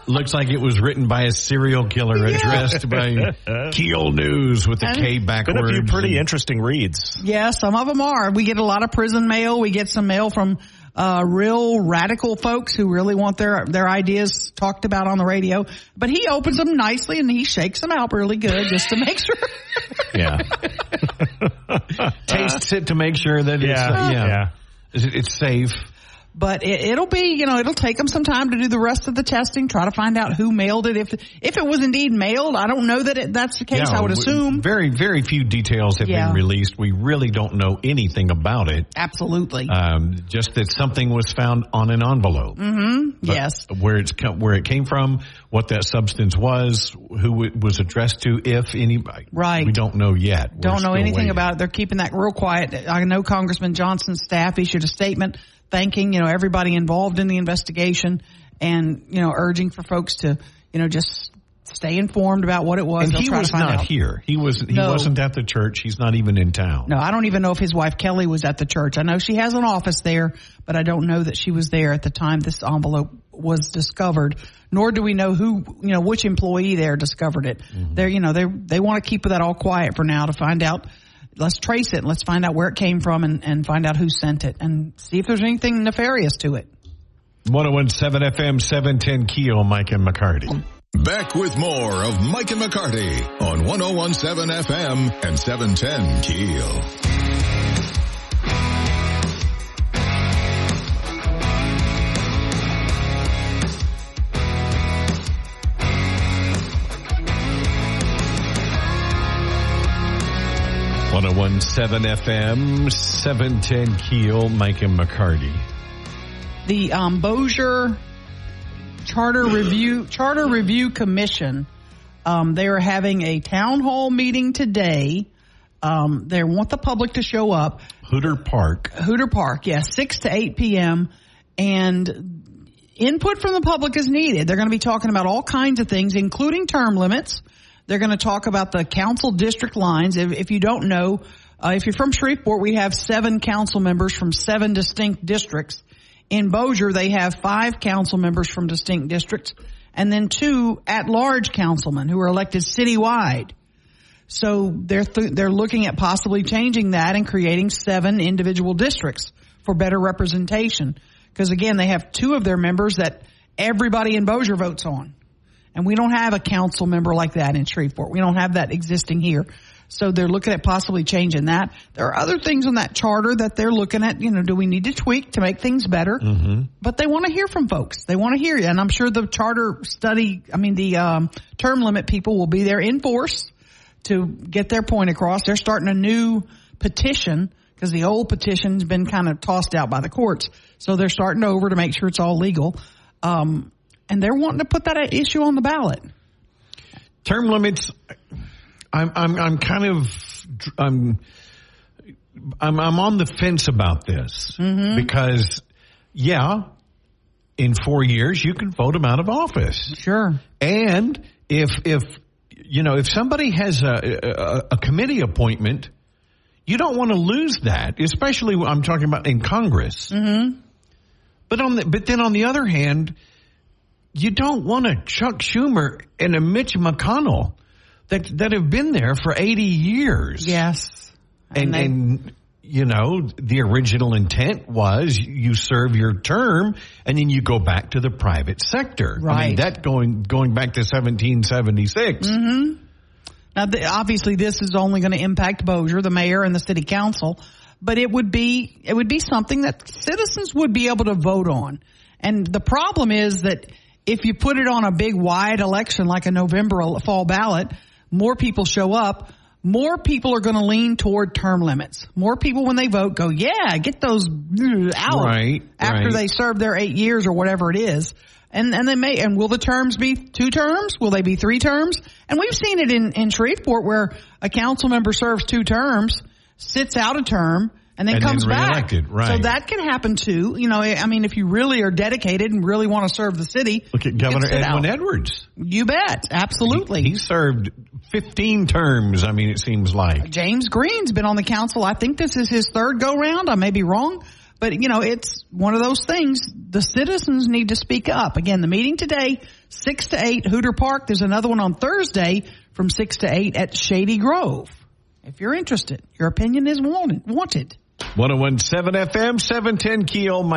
Looks like it was written by a serial killer addressed by *laughs* Keel News with the K backwards. Been a few pretty interesting reads. Yeah, some of them are. We get a lot of prison mail. We get some mail from uh, real radical folks who really want their their ideas talked about on the radio. But he opens them nicely and he shakes them out really good just to make sure. yeah. *laughs* Tastes it to make sure that it's, uh, yeah. yeah. It's safe. But it, it'll be, you know, it'll take them some time to do the rest of the testing, try to find out who mailed it. If if it was indeed mailed, I don't know that it, that's the case. Yeah, I would assume. Very, very few details have Yeah. been released. We really don't know anything about it. Absolutely. Um, just that something was found on an envelope. mm-hmm. Yes. Where it's where it came from, what that substance was, who it was addressed to, if anybody. Right. We don't know yet. We're Don't know anything waiting. about it. They're keeping that real quiet. I know Congressman Johnson's staff issued a statement thanking, you know, everybody involved in the investigation and, you know, urging for folks to, you know, just stay informed about what it was. And he was not out. here. He was. He No. wasn't at the church. He's not even in town. No, I don't even know if his wife Kelly was at the church. I know she has an office there, but I don't know that she was there at the time this envelope was discovered. Nor do we know who, you know, which employee there discovered it. Mm-hmm. They're, you know, they they want to keep that all quiet for now to find out. Let's trace it. Let's find out where it came from and, and find out who sent it and see if there's anything nefarious to it. 1017 FM 710 Keel, Mike and McCarty. Back with more of Mike and McCarty on 1017 FM and 710 Keel. One zero one seven FM seven ten Keel, Mike and McCarty. the um, Bossier Charter *clears throat* Review Charter Review Commission. Um, they are having a town hall meeting today. Um, they want the public to show up. Hooter Park. Hooter Park, yes, six to eight p.m. and input from the public is needed. They're going to be talking about all kinds of things, including term limits. They're going to talk about the council district lines. If, if you don't know, uh, if you're from Shreveport, we have seven council members from seven distinct districts. In Bossier, they have five council members from distinct districts and then two at-large councilmen who are elected citywide. So they're th- they're looking at possibly changing that and creating seven individual districts for better representation. Because again, they have two of their members that everybody in Bossier votes on, and we don't have a council member like that in Shreveport. We don't have that existing here. So they're looking at possibly changing that. There are other things on that charter that they're looking at. You know, do we need to tweak to make things better? Mm-hmm. But they want to hear from folks. They want to hear you, and I'm sure the charter study, I mean the um, term limit people will be there in force to get their point across. They're starting a new petition because the old petition's been kind of tossed out by the courts. So they're starting over to make sure it's all legal. Um, and they're wanting to put that issue on the ballot. Term limits. I'm I'm I'm kind of I'm I'm I'm on the fence about this because yeah, in four years you can vote them out of office. Sure. And if if you know if somebody has a a, a committee appointment, you don't want to lose that, especially I'm talking about in Congress. Mm-hmm. But on the but then on the other hand, you don't want a Chuck Schumer and a Mitch McConnell that that have been there for 80 years. Yes. And, they- and you know, the original intent was you serve your term and then you go back to the private sector. I mean, Right. that going going back to 1776. Mm-hmm. Now, the, obviously, this is only going to impact Bossier, the mayor, and the city council, but it would be it would be something that citizens would be able to vote on. And the problem is that if you put it on a big wide election like a November fall ballot, more people show up. More people are going to lean toward term limits. More people, when they vote, go, "Yeah, get those uh, out." Right, after right. they serve their eight years or whatever it is. And and they may and will the terms be two terms? Will they be three terms? And we've seen it in, in Shreveport where a council member serves two terms, sits out a term, and then And comes then back. right. So that can happen too. You know, I mean, if you really are dedicated and really want to serve the city, Look at Governor Edwin out. Edwards. You bet, absolutely. He served 15 terms. I mean, it seems like. James Green's been on the council. I think this is his third go round. I may be wrong, But, you know, it's one of those things. The citizens need to speak up. Again, the meeting today, 6 to 8, Hooter Park. There's another one on Thursday from 6 to 8 at Shady Grove. If you're interested, your opinion is wanted. wanted. 1017 FM, 710 Keel. Mike